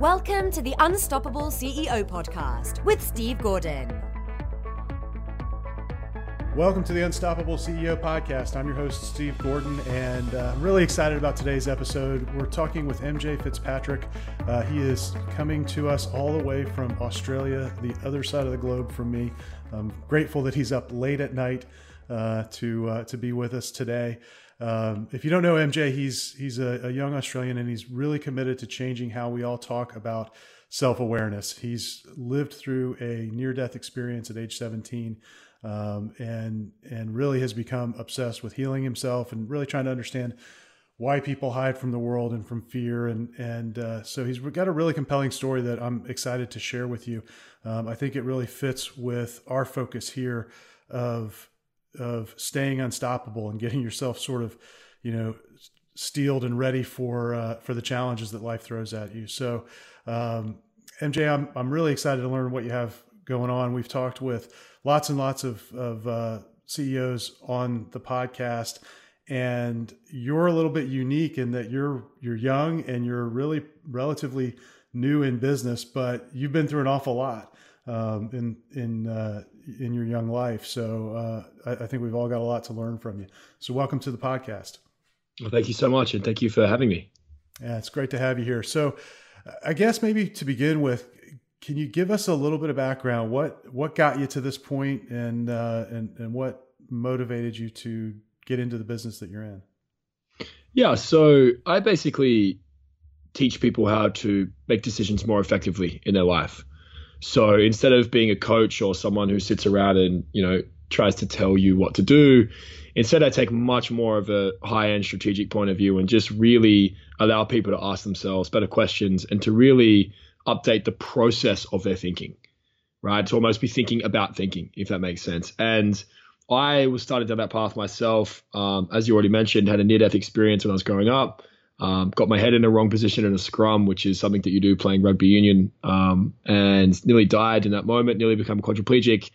Welcome to the Unstoppable CEO podcast with Steve Gordon. Welcome to the Unstoppable CEO podcast. I'm your host, Steve Gordon, and uh, I'm really excited about today's episode. We're talking with MJ Fitzpatrick. Uh, he is coming to us all the way from Australia, the other side of the globe from me. I'm grateful that he's up late at night uh, to uh, to be with us today. Um, if you don't know MJ, he's he's a, a, young Australian and he's really committed to changing how we all talk about self awareness. He's lived through a near death experience at age 17, um, and and really has become obsessed with healing himself and really trying to understand why people hide from the world and from fear and and uh, so he's got a really compelling story that I'm excited to share with you. Um, I think it really fits with our focus here of of staying unstoppable and getting yourself sort of, you know, steeled and ready for uh, for the challenges that life throws at you. So, um, MJ, I'm I'm really excited to learn what you have going on. We've talked with lots and lots of of uh, CEOs on the podcast, and you're a little bit unique in that you're you're young and you're really relatively new in business, but you've been through an awful lot um, in in uh, in your young life. So uh, I, I, think we've all got a lot to learn from you. So welcome to the podcast. Well, thank you so much, and thank you for having me. Yeah, it's great to have you here. So I guess maybe to begin with, can you give us a little bit of background? What what got you to this point, and uh, and and what motivated you to get into the business that you're in? Yeah, so I basically teach people how to make decisions more effectively in their life. So instead of being a coach or someone who sits around and, you know, tries to tell you what to do, instead I take much more of a high end strategic point of view and just really allow people to ask themselves better questions and to really update the process of their thinking, right? To almost be thinking about thinking, if that makes sense. And I was started down that path myself. Um, as you already mentioned, had a near death experience when I was growing up. Um, got my head in the wrong position in a scrum, which is something that you do playing rugby union, um, and nearly died in that moment, nearly become quadriplegic,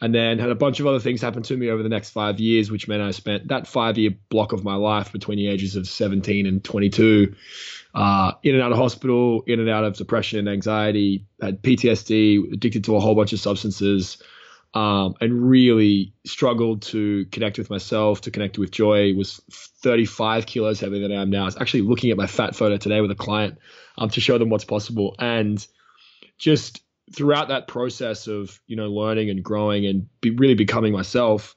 and then had a bunch of other things happen to me over the next five years, which meant I spent that five year block of my life between the ages of 17 and 22 uh, in and out of hospital, in and out of depression, anxiety, had PTSD, addicted to a whole bunch of substances um, and really struggled to connect with myself, to connect with joy. Was 35 kilos heavier than I am now. I was actually looking at my fat photo today with a client um, to show them what's possible, and just throughout that process of you know learning and growing and be really becoming myself,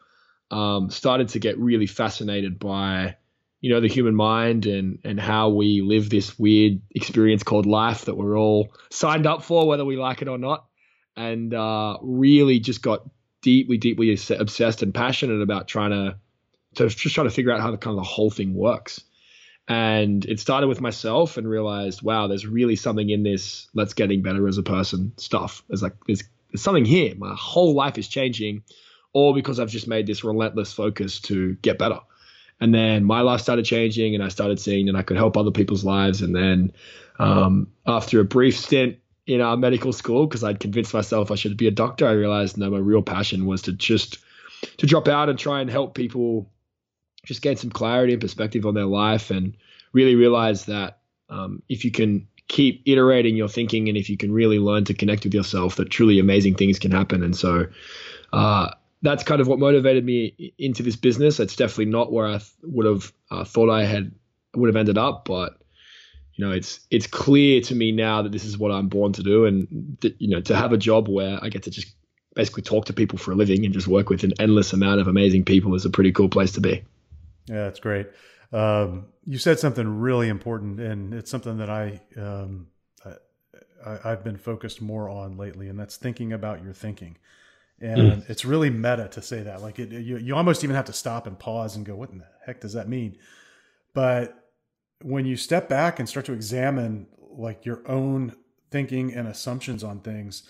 um, started to get really fascinated by you know the human mind and and how we live this weird experience called life that we're all signed up for, whether we like it or not and uh, really just got deeply, deeply obsessed and passionate about trying to, to just trying to figure out how the kind of the whole thing works. And it started with myself and realized, wow, there's really something in this. Let's getting better as a person stuff. There's like there's, there's something here. My whole life is changing, all because I've just made this relentless focus to get better. And then my life started changing, and I started seeing that I could help other people's lives. And then um, after a brief stint in our medical school because I'd convinced myself I should be a doctor. I realized no, my real passion was to just to drop out and try and help people just gain some clarity and perspective on their life and really realize that um, if you can keep iterating your thinking and if you can really learn to connect with yourself that truly amazing things can happen and so uh, that's kind of what motivated me into this business it's definitely not where i th- would have uh, thought i had would have ended up but you know, it's it's clear to me now that this is what I'm born to do, and that, you know, to have a job where I get to just basically talk to people for a living and just work with an endless amount of amazing people is a pretty cool place to be. Yeah, that's great. Um, you said something really important, and it's something that I, um, I have been focused more on lately, and that's thinking about your thinking. And mm. it's really meta to say that. Like it, you, you almost even have to stop and pause and go, "What in the heck does that mean?" But when you step back and start to examine like your own thinking and assumptions on things,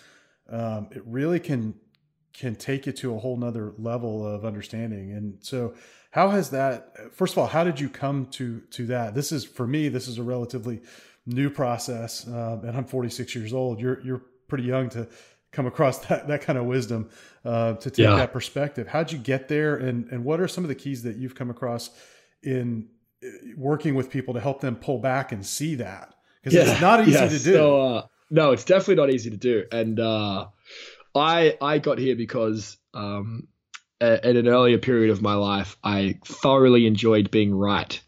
um, it really can can take you to a whole nother level of understanding. And so, how has that? First of all, how did you come to to that? This is for me. This is a relatively new process, um, and I'm 46 years old. You're you're pretty young to come across that that kind of wisdom uh, to take yeah. that perspective. How'd you get there, and and what are some of the keys that you've come across in working with people to help them pull back and see that because yeah, it's not easy to do. So, uh, no, it's definitely not easy to do. And uh, I I got here because um, at an earlier period of my life, I thoroughly enjoyed being right,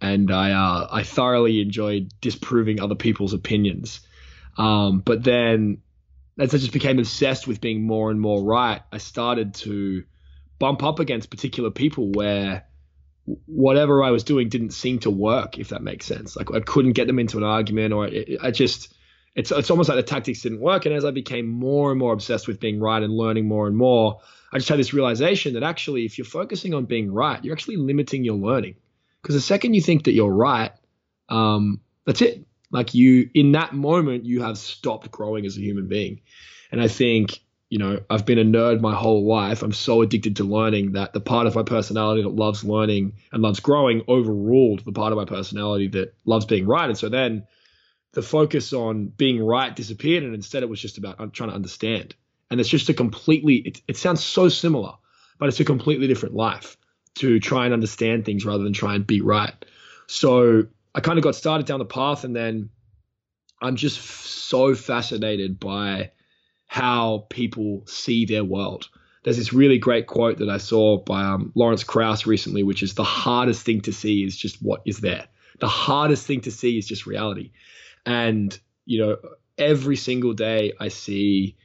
and I uh, I thoroughly enjoyed disproving other people's opinions. Um, but then, as I just became obsessed with being more and more right, I started to bump up against particular people where whatever I was doing didn't seem to work, if that makes sense. Like I couldn't get them into an argument, or I just it's it's almost like the tactics didn't work. And as I became more and more obsessed with being right and learning more and more, I just had this realization that actually, if you're focusing on being right, you're actually limiting your learning. Because the second you think that you're right, um, that's it. Like you, in that moment, you have stopped growing as a human being. And I think you know, I've been a nerd my whole life. I'm so addicted to learning that the part of my personality that loves learning and loves growing overruled the part of my personality that loves being right. And so then the focus on being right disappeared, and instead it was just about trying to understand. And it's just a completely, it, it sounds so similar, but it's a completely different life to try and understand things rather than try and be right. So I kind of got started down the path, and then I'm just so fascinated by how people see their world. There's this really great quote that I saw by um, Lawrence Krauss recently, which is the hardest thing to see is just what is there. The hardest thing to see is just reality. And, you know, every single day I see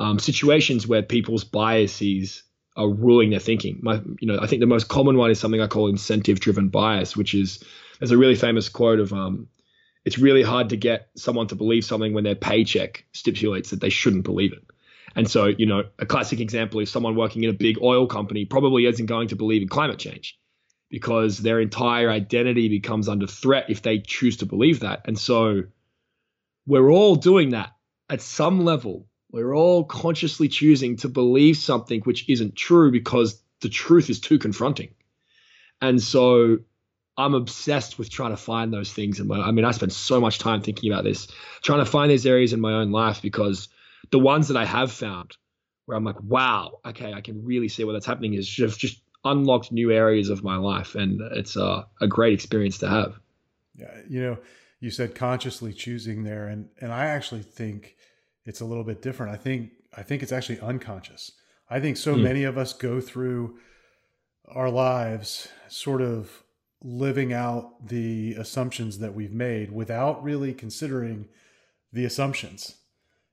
um, situations where people's biases are ruling their thinking. My, you know, I think the most common one is something I call incentive driven bias, which is there's a really famous quote of um, it's really hard to get someone to believe something when their paycheck stipulates that they shouldn't believe it. And so, you know, a classic example is someone working in a big oil company probably isn't going to believe in climate change because their entire identity becomes under threat if they choose to believe that. And so we're all doing that at some level. We're all consciously choosing to believe something which isn't true because the truth is too confronting. And so I'm obsessed with trying to find those things. And I mean, I spend so much time thinking about this, trying to find these areas in my own life because the ones that I have found where I'm like, wow, okay, I can really see what that's happening is just, just unlocked new areas of my life. And it's a, a great experience to have. Yeah. You know, you said consciously choosing there. And, and I actually think it's a little bit different. I think, I think it's actually unconscious. I think so mm. many of us go through our lives sort of living out the assumptions that we've made without really considering the assumptions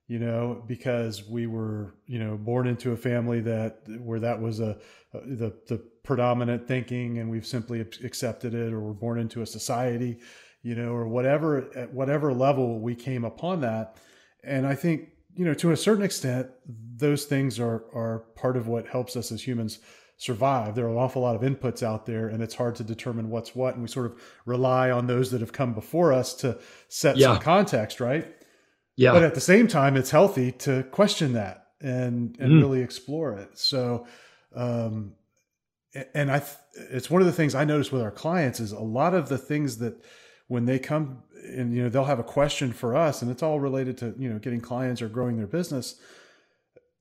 you know because we were you know born into a family that where that was a, a the the predominant thinking and we've simply accepted it or we're born into a society you know or whatever at whatever level we came upon that. And i think you know to a certain extent those things are are part of what helps us as humans survive. There are an awful lot of inputs out there, and it's hard to determine what's what. And we sort of rely on those that have come before us to set yeah. some context, right? Yeah. But at the same time, it's healthy to question that and and mm. really explore it. So, um, and I, it's one of the things I notice with our clients is a lot of the things that when they come and you know they'll have a question for us, and it's all related to you know getting clients or growing their business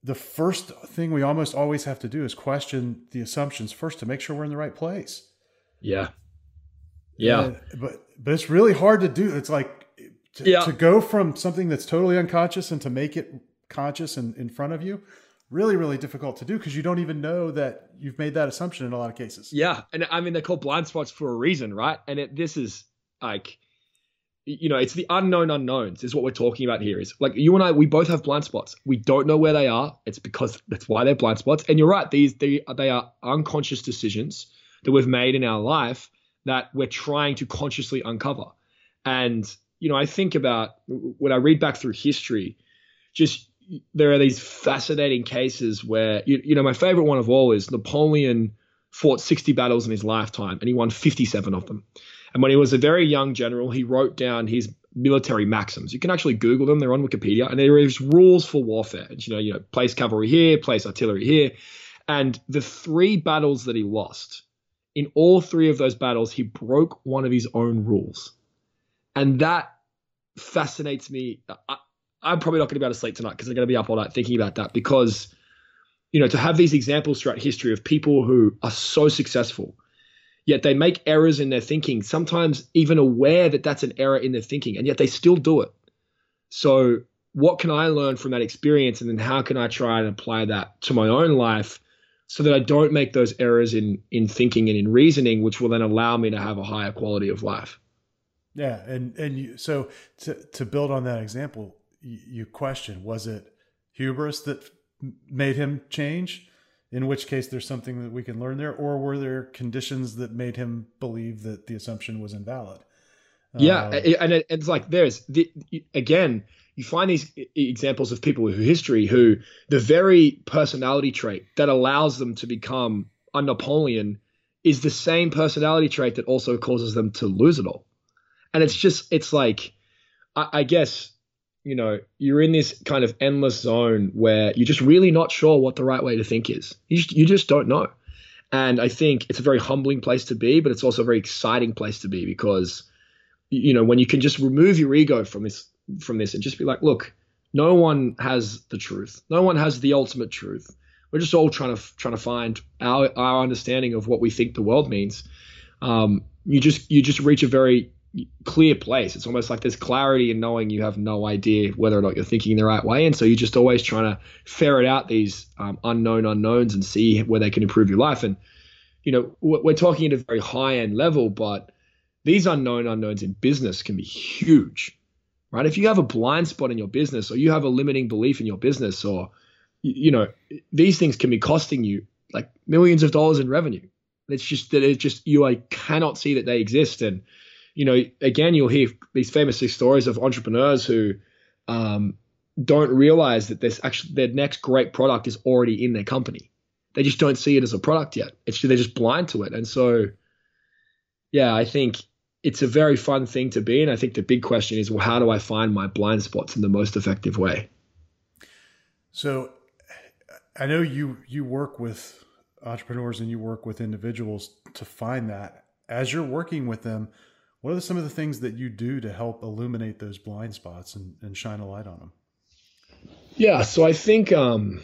the first thing we almost always have to do is question the assumptions first to make sure we're in the right place. Yeah. Yeah. And, but but it's really hard to do. It's like to, yeah. to go from something that's totally unconscious and to make it conscious and in front of you really really difficult to do because you don't even know that you've made that assumption in a lot of cases yeah and i mean they're called blind spots for a reason right and it, this is like you know, it's the unknown unknowns is what we're talking about here. Is like you and I, we both have blind spots. We don't know where they are. It's because that's why they're blind spots. And you're right; these they they are unconscious decisions that we've made in our life that we're trying to consciously uncover. And you know, I think about when I read back through history, just there are these fascinating cases where you, you know, my favorite one of all is Napoleon fought 60 battles in his lifetime and he won 57 of them. And when he was a very young general, he wrote down his military maxims. You can actually Google them; they're on Wikipedia, and there is rules for warfare. You know, you know, place cavalry here, place artillery here, and the three battles that he lost, in all three of those battles, he broke one of his own rules, and that fascinates me. I, I'm probably not going to be able to sleep tonight because I'm going to be up all night thinking about that because, you know, to have these examples throughout history of people who are so successful yet they make errors in their thinking, sometimes even aware that that's an error in their thinking, and yet they still do it. So, what can I learn from that experience? And then how can I try and apply that to my own life so that I don't make those errors in, in thinking and in reasoning, which will then allow me to have a higher quality of life? Yeah. And, and you, so to, to build on that example, you, you question was it hubris that made him change? In which case there's something that we can learn there or were there conditions that made him believe that the assumption was invalid? Yeah uh, and it's like there's the, again you find these examples of people with history who the very personality trait that allows them to become a napoleon is the same personality trait that also causes them to lose it all. And it's just it's like I, I guess you know, you're in this kind of endless zone where you're just really not sure what the right way to think is. You just, you just don't know. And I think it's a very humbling place to be, but it's also a very exciting place to be because, you know, when you can just remove your ego from this, from this and just be like, look, no one has the truth. No one has the ultimate truth. We're just all trying to trying to find our our understanding of what we think the world means. Um, you just you just reach a very clear place. It's almost like there's clarity in knowing you have no idea whether or not you're thinking the right way, and so you're just always trying to ferret out these um, unknown unknowns and see where they can improve your life. And you know, we're talking at a very high end level, but these unknown unknowns in business can be huge, right? If you have a blind spot in your business, or you have a limiting belief in your business, or you know, these things can be costing you like millions of dollars in revenue. It's just that it's just you I cannot see that they exist and you know, again, you'll hear these famous stories of entrepreneurs who um, don't realize that this actually their next great product is already in their company. They just don't see it as a product yet. It's they're just blind to it, and so yeah, I think it's a very fun thing to be. And I think the big question is, well, how do I find my blind spots in the most effective way? So, I know you you work with entrepreneurs and you work with individuals to find that. As you're working with them, what are some of the things that you do to help illuminate those blind spots and, and shine a light on them? Yeah, so I think, um,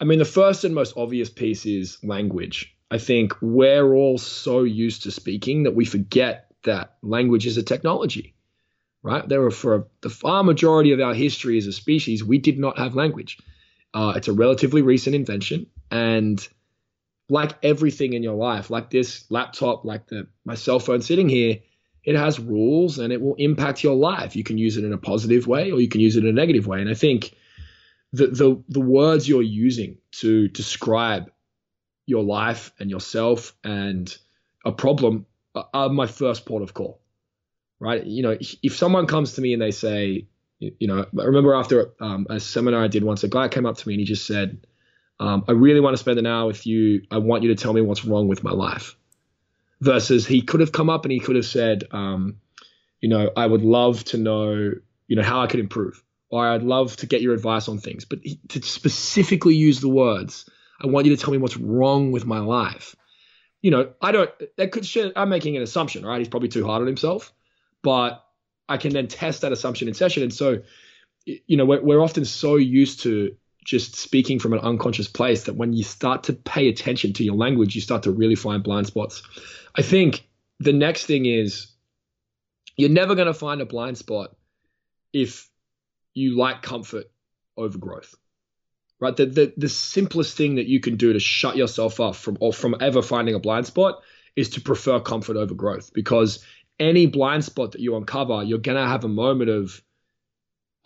I mean, the first and most obvious piece is language. I think we're all so used to speaking that we forget that language is a technology, right? There were for the far majority of our history as a species, we did not have language. Uh, it's a relatively recent invention, and like everything in your life, like this laptop, like the my cell phone sitting here, it has rules and it will impact your life. You can use it in a positive way or you can use it in a negative way. And I think the the, the words you're using to describe your life and yourself and a problem are my first port of call. Right? You know, if someone comes to me and they say, you know, I remember after um, a seminar I did once, a guy came up to me and he just said, um, I really want to spend an hour with you. I want you to tell me what's wrong with my life versus he could have come up and he could have said, um, you know, I would love to know, you know, how I could improve, or I'd love to get your advice on things. But he, to specifically use the words, I want you to tell me what's wrong with my life. You know, I don't. That could. I'm making an assumption, right? He's probably too hard on himself, but I can then test that assumption in session. And so, you know, we're, we're often so used to just speaking from an unconscious place that when you start to pay attention to your language, you start to really find blind spots. I think the next thing is you're never going to find a blind spot if you like comfort over growth. Right? The, the the simplest thing that you can do to shut yourself off from or from ever finding a blind spot is to prefer comfort over growth because any blind spot that you uncover, you're going to have a moment of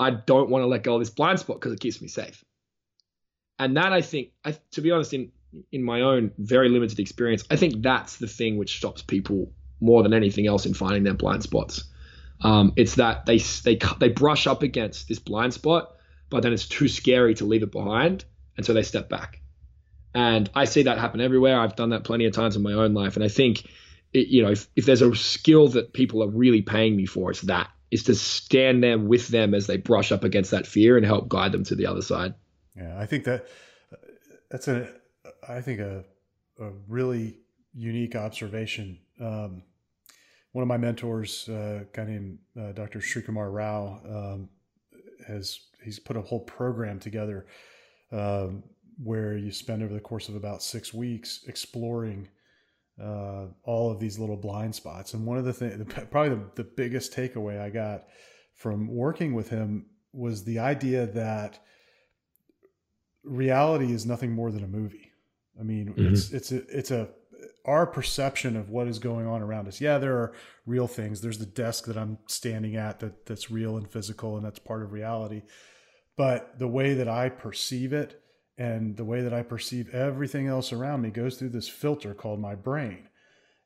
I don't want to let go of this blind spot because it keeps me safe and that I think, I, to be honest, in in my own very limited experience, I think that's the thing which stops people more than anything else in finding their blind spots. Um, it's that they they they brush up against this blind spot, but then it's too scary to leave it behind, and so they step back. And I see that happen everywhere. I've done that plenty of times in my own life, and I think, it, you know, if, if there's a skill that people are really paying me for, it's that is to stand there with them as they brush up against that fear and help guide them to the other side. Yeah, I think that that's a I think a a really unique observation. Um, one of my mentors, uh, a guy named uh, Dr. Srikumar Rao, um, has he's put a whole program together um, where you spend over the course of about six weeks exploring uh, all of these little blind spots. And one of the things, probably the, the biggest takeaway I got from working with him was the idea that reality is nothing more than a movie. I mean, mm-hmm. it's it's a it's a our perception of what is going on around us. Yeah, there are real things. There's the desk that I'm standing at that that's real and physical, and that's part of reality. But the way that I perceive it and the way that I perceive everything else around me goes through this filter called my brain.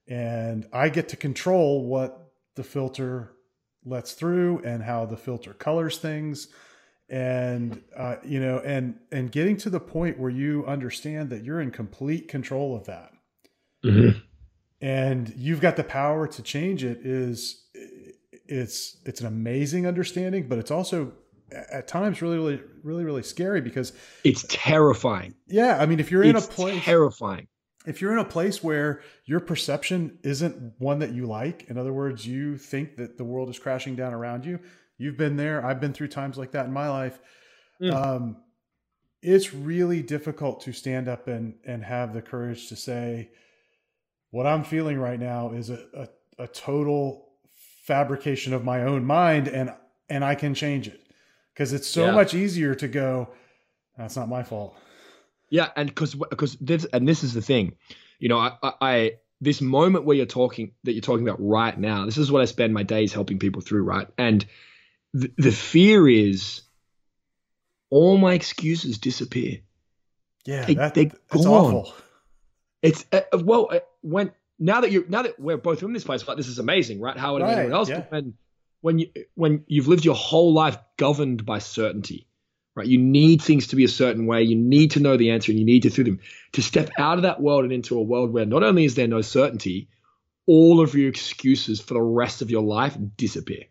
And I get to control what the filter lets through and how the filter colors things and uh, you know and and getting to the point where you understand that you're in complete control of that. Mm-hmm. and you've got the power to change it is it's it's an amazing understanding but it's also at times really really really really scary because it's terrifying. Yeah i mean if you're in a place terrifying. if you're in a place where your perception isn't one that you like in other words you think that the world is crashing down around you you've been there. I've been through times like that in my life. Mm. um, it's really difficult to stand up and and have the courage to say what i'm feeling right now is a, a, a total fabrication of my own mind and and i can change it. Because it's so yeah. much easier to go that's not my fault. Yeah and because because this and this is the thing you know I, I, I this moment where you're talking that you're talking about right now this is what i spend my days helping people through right? And th- the fear is all my excuses disappear. Yeah they, that, they're gone. awful. it's uh, well uh, when now that you now that we're both in this place like this is amazing right? How would right, anyone else yeah. when when you when you've lived your whole life governed by certainty right? You need things to be a certain way. You need to know the answer and you need to through them. To step out of that world and into a world where not only is there no certainty all of your excuses for the rest of your life disappear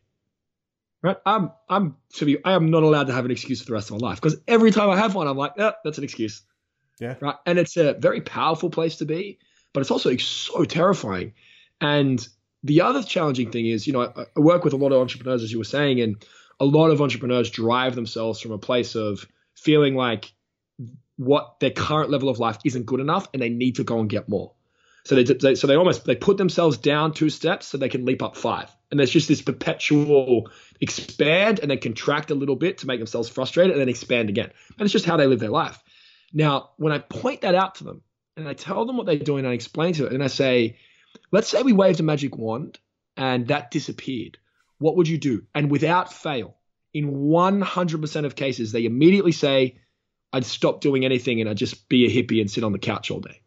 right? I'm i'm to be i am not allowed to have an excuse for the rest of my life because every time i have one i'm like yeah that's an excuse. Yeah. Right? And it's a very powerful place to be but it's also so terrifying. And the other challenging thing is, you know, I, I work with a lot of entrepreneurs, as you were saying, and a lot of entrepreneurs drive themselves from a place of feeling like what their current level of life isn't good enough and they need to go and get more. So they, they, so they almost they put themselves down two steps so they can leap up five. And there's just this perpetual expand and then contract a little bit to make themselves frustrated and then expand again. And it's just how they live their life. Now, when I point that out to them and I tell them what they're doing and I explain to it and I say, Let's say we waved a magic wand and that disappeared. What would you do? And without fail, in 100% of cases, they immediately say, I'd stop doing anything and I'd just be a hippie and sit on the couch all day.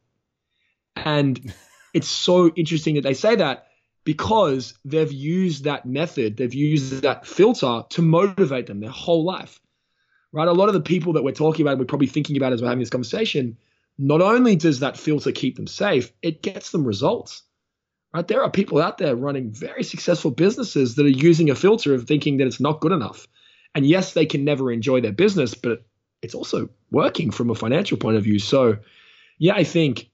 And it's so interesting that they say that because they've used that method, they've used that filter to motivate them their whole life. Right? A lot of the people that we're talking about, we're probably thinking about as we're having this conversation, not only does that filter keep them safe, it gets them results. Right? There are people out there running very successful businesses that are using a filter of thinking that it's not good enough. And yes, they can never enjoy their business, but it's also working from a financial point of view. So, yeah, I think,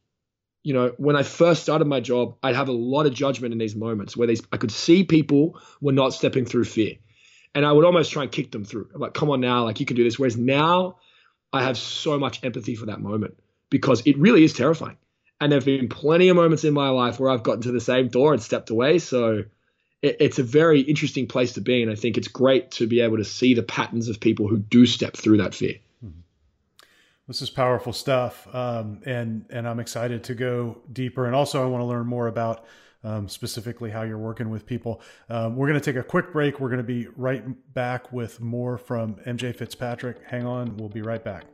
you know, when I first started my job, I'd have a lot of judgment in these moments where these I could see people were not stepping through fear. And I would almost try and kick them through. I'm like, come on now, like you can do this. Whereas now I have so much empathy for that moment because it really is terrifying. And there have been plenty of moments in my life where I've gotten to the same door and stepped away. So it, it's a very interesting place to be. And I think it's great to be able to see the patterns of people who do step through that fear. This is powerful stuff. Um, and, and I'm excited to go deeper. And also, I want to learn more about um, specifically how you're working with people. Um, we're going to take a quick break. We're going to be right back with more from MJ Fitzpatrick. Hang on, we'll be right back.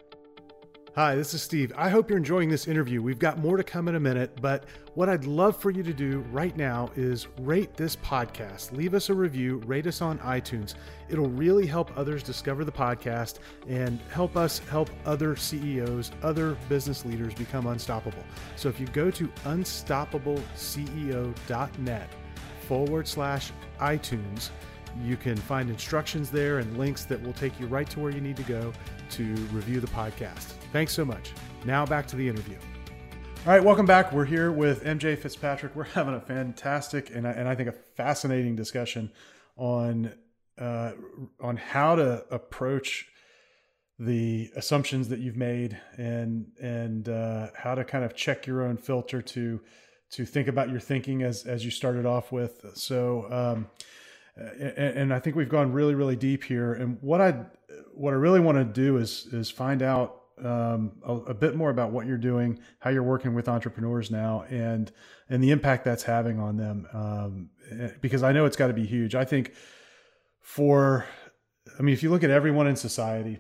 Hi, this is Steve. I hope you're enjoying this interview. We've got more to come in a minute, but what I'd love for you to do right now is rate this podcast. Leave us a review, rate us on iTunes. It'll really help others discover the podcast and help us help other CEOs, other business leaders become unstoppable. So if you go to unstoppableceo.net forward slash iTunes, you can find instructions there and links that will take you right to where you need to go to review the podcast. Thanks so much. Now back to the interview. All right, welcome back. We're here with MJ Fitzpatrick. We're having a fantastic and I, and I think a fascinating discussion on uh, on how to approach the assumptions that you've made and and uh, how to kind of check your own filter to to think about your thinking as as you started off with. So, um, and, I think we've gone really really deep here. And what I what I really want to do is is find out um, a, a, bit more about what you're doing, how you're working with entrepreneurs now, and and the impact that's having on them. Um, because I know it's got to be huge. I think for, I mean, if you look at everyone in society,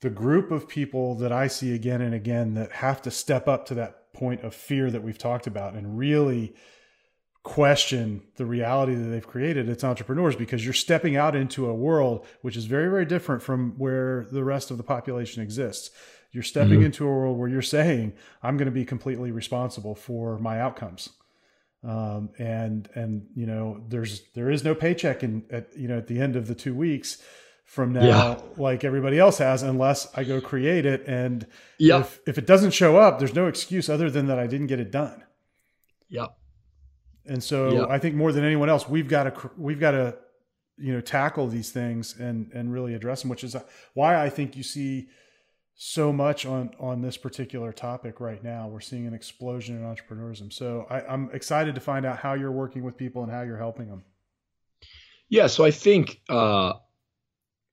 the group of people that I see again and again that have to step up to that point of fear that we've talked about and really question the reality that they've created it's entrepreneurs because you're stepping out into a world which is very very different from where the rest of the population exists you're stepping mm-hmm. into a world where you're saying i'm going to be completely responsible for my outcomes um, and and you know there's there is no paycheck in at you know at the end of the two weeks from now yeah. like everybody else has unless I go create it and yep. if if it doesn't show up there's no excuse other than that I didn't get it done. Yep. And so yep. I think more than anyone else we've got to we've got to you know tackle these things and and really address them which is why I think you see so much on on this particular topic right now. We're seeing an explosion in entrepreneurship. So I, I'm excited to find out how you're working with people and how you're helping them. Yeah, so I think uh,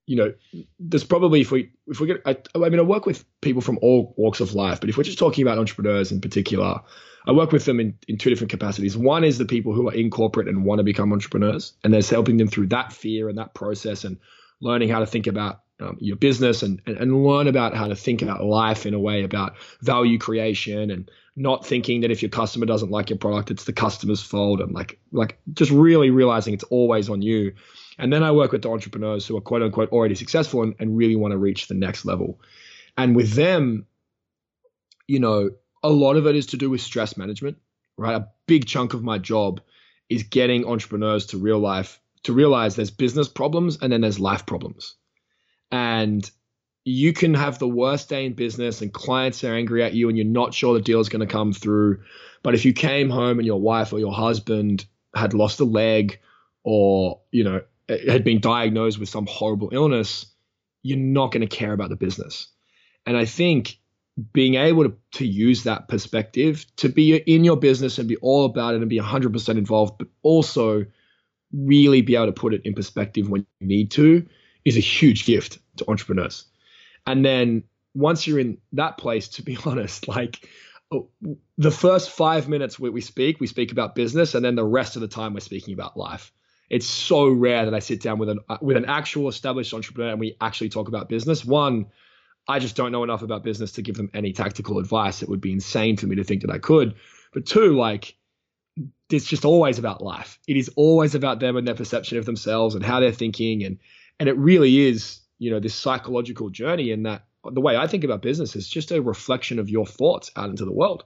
you know, there's probably if we if we get I, I mean I work with people from all walks of life, but if we're just talking about entrepreneurs in particular, I work with them in, in two different capacities. One is the people who are in corporate and want to become entrepreneurs, and there's helping them through that fear and that process and learning how to think about um, your business and, and and learn about how to think about life in a way about value creation and not thinking that if your customer doesn't like your product, it's the customer's fault and like like just really realizing it's always on you and then I work with the entrepreneurs who are quote unquote already successful and, and really want to reach the next level. And with them, you know, a lot of it is to do with stress management, right? A big chunk of my job is getting entrepreneurs to real life to realize there's business problems and then there's life problems. And you can have the worst day in business and clients are angry at you and you're not sure the deal is going to come through. But if you came home and your wife or your husband had lost a leg or, you know, had been diagnosed with some horrible illness, you're not going to care about the business. And I think being able to, to use that perspective to be in your business and be all about it and be 100% involved, but also really be able to put it in perspective when you need to is a huge gift to entrepreneurs. And then once you're in that place, to be honest, like oh, the first five minutes we, we speak, we speak about business, and then the rest of the time we're speaking about life it's so rare that I sit down with an with an actual established entrepreneur and we actually talk about business. One, I just don't know enough about business to give them any tactical advice. It would be insane for me to think that I could. But two, like it's just always about life. It is always about them and their perception of themselves and how they're thinking and and it really is, you know, this psychological journey and that the way I think about business is just a reflection of your thoughts out into the world.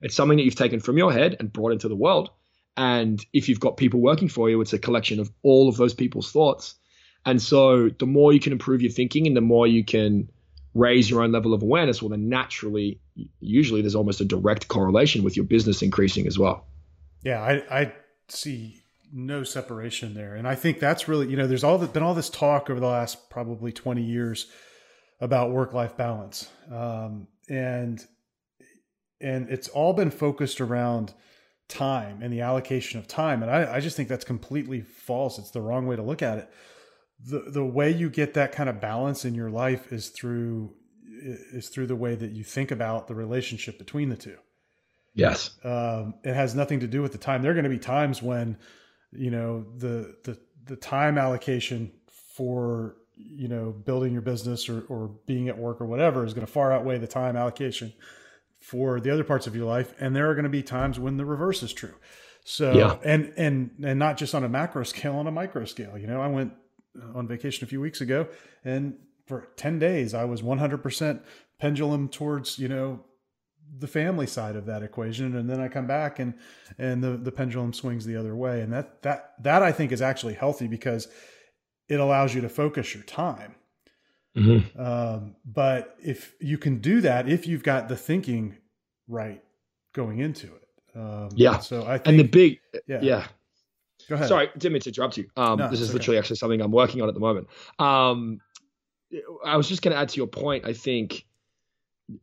It's something that you've taken from your head and brought into the world and if you've got people working for you, it's a collection of all of those people's thoughts. And so the more you can improve your thinking and the more you can raise your own level of awareness, well, then naturally, usually there's almost a direct correlation with your business increasing as well. Yeah, I, I see no separation there. And I think that's really, you know, there's all the, been all this talk over the last probably 20 years about work life balance. Um, and, and it's all been focused around time and the allocation of time. And I, I just think that's completely false. It's the wrong way to look at it. The the way you get that kind of balance in your life is through is through the way that you think about the relationship between the two. Yes. Um, it has nothing to do with the time. There are going to be times when, you know, the the the time allocation for you know building your business or or being at work or whatever is going to far outweigh the time allocation for the other parts of your life and there are going to be times when the reverse is true so yeah. and and and not just on a macro scale on a micro scale you know i went on vacation a few weeks ago and for 10 days i was 100% pendulum towards you know the family side of that equation and then i come back and and the the pendulum swings the other way and that that that i think is actually healthy because it allows you to focus your time Mm-hmm. Um, but if you can do that, if you've got the thinking right going into it. Um, yeah. So I think, and the big, yeah. yeah. Sorry, didn't mean to interrupt you. Um, no, this is literally okay. actually something I'm working on at the moment. Um, I was just going to add to your point. I think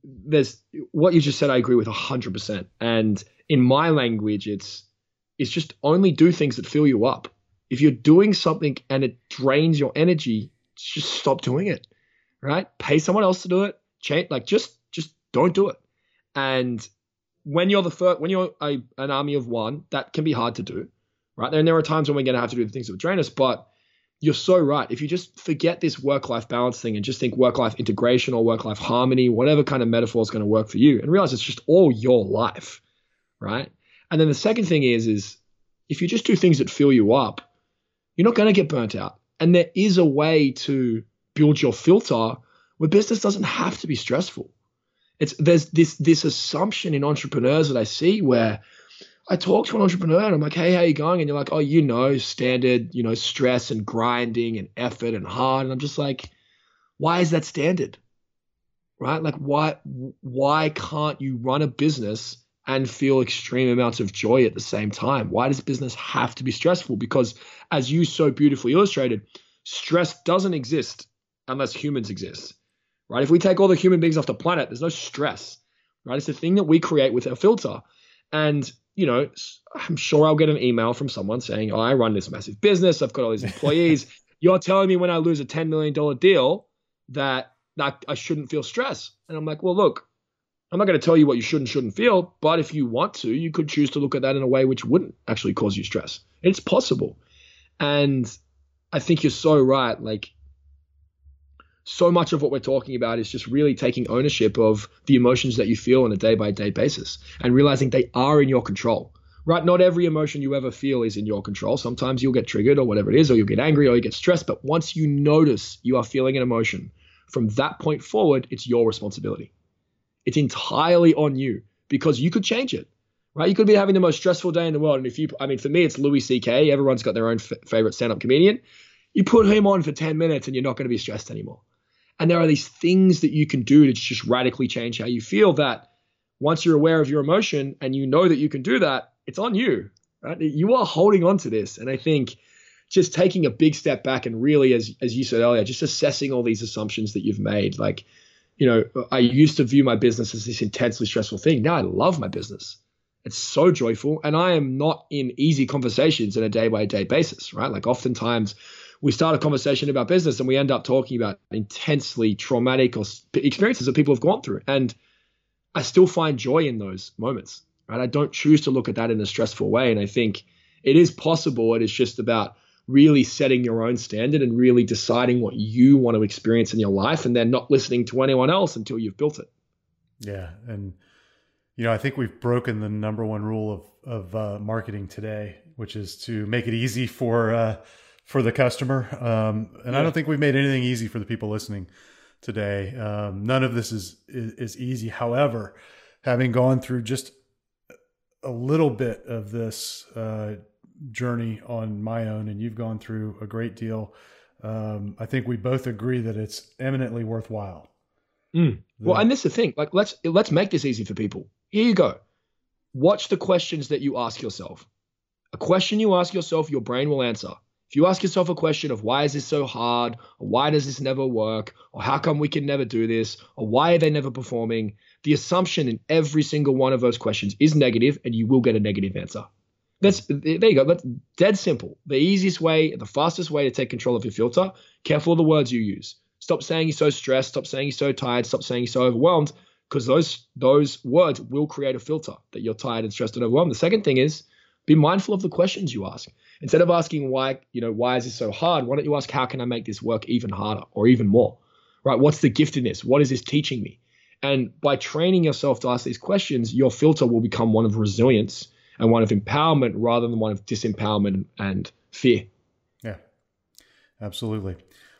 there's what you just said. I agree with hundred percent. And in my language, it's it's just only do things that fill you up. If you're doing something and it drains your energy, just stop doing it. Right? Pay someone else to do it. Change like just just don't do it. And when you're the first, when you're a, an army of one, that can be hard to do. Right? And there are times when we're going to have to do the things that drain us, but you're so right. If you just forget this work life balance thing and just think work life integration or work life harmony, whatever kind of metaphor is going to work for you, and realize it's just all your life, right? And then the second thing is, is if you just do things that fill you up, you're not going to get burnt out. And there is a way to build your filter where business doesn't have to be stressful. It's there's this this assumption in entrepreneurs that I see where I talk to an entrepreneur and I'm like, hey, how you going? And you're like, oh, you know, standard, you know, stress and grinding and effort and hard. And I'm just like, why is that standard? Right? Like, why why can't you run a business and feel extreme amounts of joy at the same time? Why does business have to be stressful? Because as you so beautifully illustrated, stress doesn't exist unless humans exist. Right? If we take all the human beings off the planet, there's no stress. Right? It's the thing that we create with our filter. And you know, I'm sure I'll get an email from someone saying, oh, I run this massive business. I've got all these employees. You're telling me when I lose a $10 million deal that, that I shouldn't feel stress. And I'm like, well, look, I'm not going to tell you what you should and shouldn't feel, but if you want to, you could choose to look at that in a way which wouldn't actually cause you stress. It's possible. And I think you're so right. Like, so much of what we're talking about is just really taking ownership of the emotions that you feel on a day by day basis and realizing they are in your control. Right? Not every emotion you ever feel is in your control. Sometimes you'll get triggered or whatever it is, or you'll get angry or you get stressed. But once you notice you are feeling an emotion, from that point forward, it's your responsibility. It's entirely on you because you could change it. Right? You could be having the most stressful day in the world. And if you, I mean, for me, it's Louis C.K. Everyone's got their own f- favorite stand up comedian. You put him on for 10 minutes and you're not going to be stressed anymore and there are these things that you can do to just radically change how you feel that once you're aware of your emotion and you know that you can do that, it's on you. Right? You are holding on to this. And I think just taking a big step back and really, as as you said earlier, just assessing all these assumptions that you've made. Like, you know, I used to view my business as this intensely stressful thing. Now I love my business. It's so joyful. And I am not in easy conversations on a day by day basis, right? Like oftentimes we start a conversation about business and we end up talking about intensely traumatic or experiences that people have gone through. And I still find joy in those moments, right? I don't choose to look at that in a stressful way. And I think it is possible. It is just about really setting your own standard and really deciding what you want to experience in your life and then not listening to anyone else until you've built it. Yeah. And, you know, I think we've broken the number one rule of, of uh, marketing today, which is to make it easy for, uh, for the customer. Um, and yeah. I don't think we've made anything easy for the people listening today. Um, none of this is, is, is easy. However, having gone through just a little bit of this uh, journey on my own, and you've gone through a great deal. Um, I think we both agree that it's eminently worthwhile. Mm. Well, and this is the thing. Like, let's let's make this easy for people. Here you go. Watch the questions that you ask yourself. A question you ask yourself, your brain will answer. If you ask yourself a question of why is this so hard, or why does this never work, or how come we can never do this, or why are they never performing, the assumption in every single one of those questions is negative, and you will get a negative answer. That's there you go. That's dead simple. The easiest way, the fastest way to take control of your filter. Careful of the words you use. Stop saying you're so stressed. Stop saying you're so tired. Stop saying you're so overwhelmed, because those those words will create a filter that you're tired and stressed and overwhelmed. The second thing is be mindful of the questions you ask instead of asking why, you know, why is this so hard? Why don't you ask how can I make this work even harder or even more? Right? What's the gift in this? What is this teaching me? And by training yourself to ask these questions, your filter will become one of resilience and one of empowerment rather than one of disempowerment and fear. Yeah, absolutely.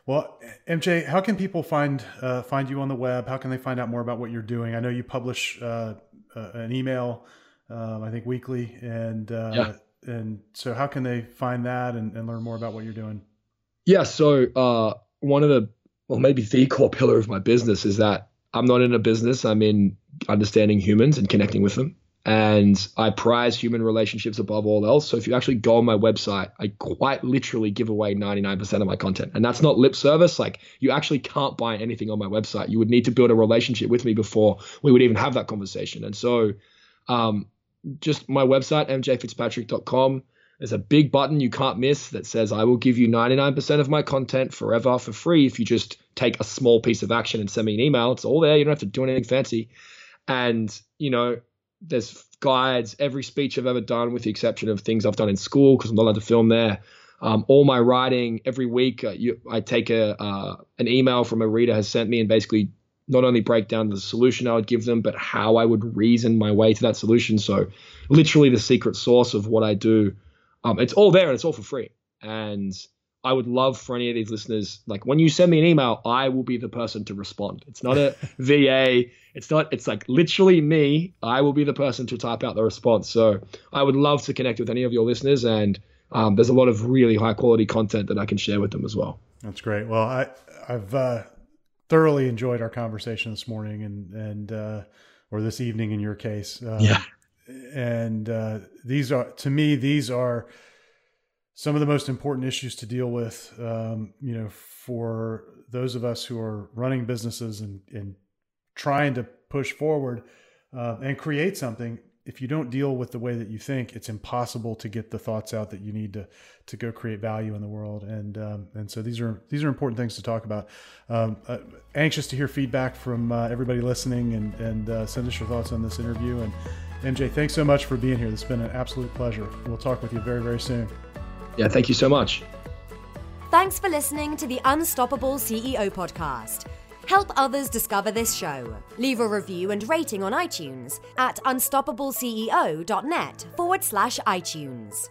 Well, MJ, how can people find uh, find you on the web? How can they find out more about what you're doing? I know you publish uh, uh, an email, um, I think weekly, and uh, yeah and so how can they find that and, and learn more about what you're doing? Yeah. So uh, one of the, well, maybe the core pillar of my business is that I'm not in a business. I'm in understanding humans and connecting with them. and I prize human relationships above all else. So if you actually go on my website, I quite literally give away 99% of my content. And that's not lip service. Like you actually can't buy anything on my website. You would need to build a relationship with me before we would even have that conversation. And so um, just my website, mjfitzpatrick.com. There's a big button you can't miss that says, I will give you 99% of my content forever for free if you just take a small piece of action and send me an email. It's all there. You don't have to do anything fancy. And, you know, there's guides, every speech I've ever done, with the exception of things I've done in school because I'm not allowed to film there. Um, all my writing every week, uh, you, I take a uh, an email from a reader has sent me and basically not only break down the solution I would give them, but how I would reason my way to that solution. So, literally, the secret source of what I do. Um, it's all there and it's all for free. And I would love for any of these listeners, like when you send me an email, I will be the person to respond. It's not a VA. It's not, it's like literally me. I will be the person to type out the response. So I would love to connect with any of your listeners. And um, there's a lot of really high quality content that I can share with them as well. That's great. Well, I, I've uh, thoroughly enjoyed our conversation this morning and, and, uh, or this evening in your case. Um, yeah. And uh, these are, to me, these are, some of the most important issues to deal with, um, you know, for those of us who are running businesses and, and trying to push forward uh, and create something. If you don't deal with the way that you think, it's impossible to get the thoughts out that you need to to go create value in the world. And um, and so these are these are important things to talk about. Um, uh, anxious to hear feedback from uh, everybody listening and and uh, send us your thoughts on this interview. And MJ, thanks so much for being here. This has been an absolute pleasure. We'll talk with you very very soon. Yeah, thank you so much. Thanks for listening to the Unstoppable CEO podcast. Help others discover this show. Leave a review and rating on iTunes at unstoppableceo.net forward slash iTunes.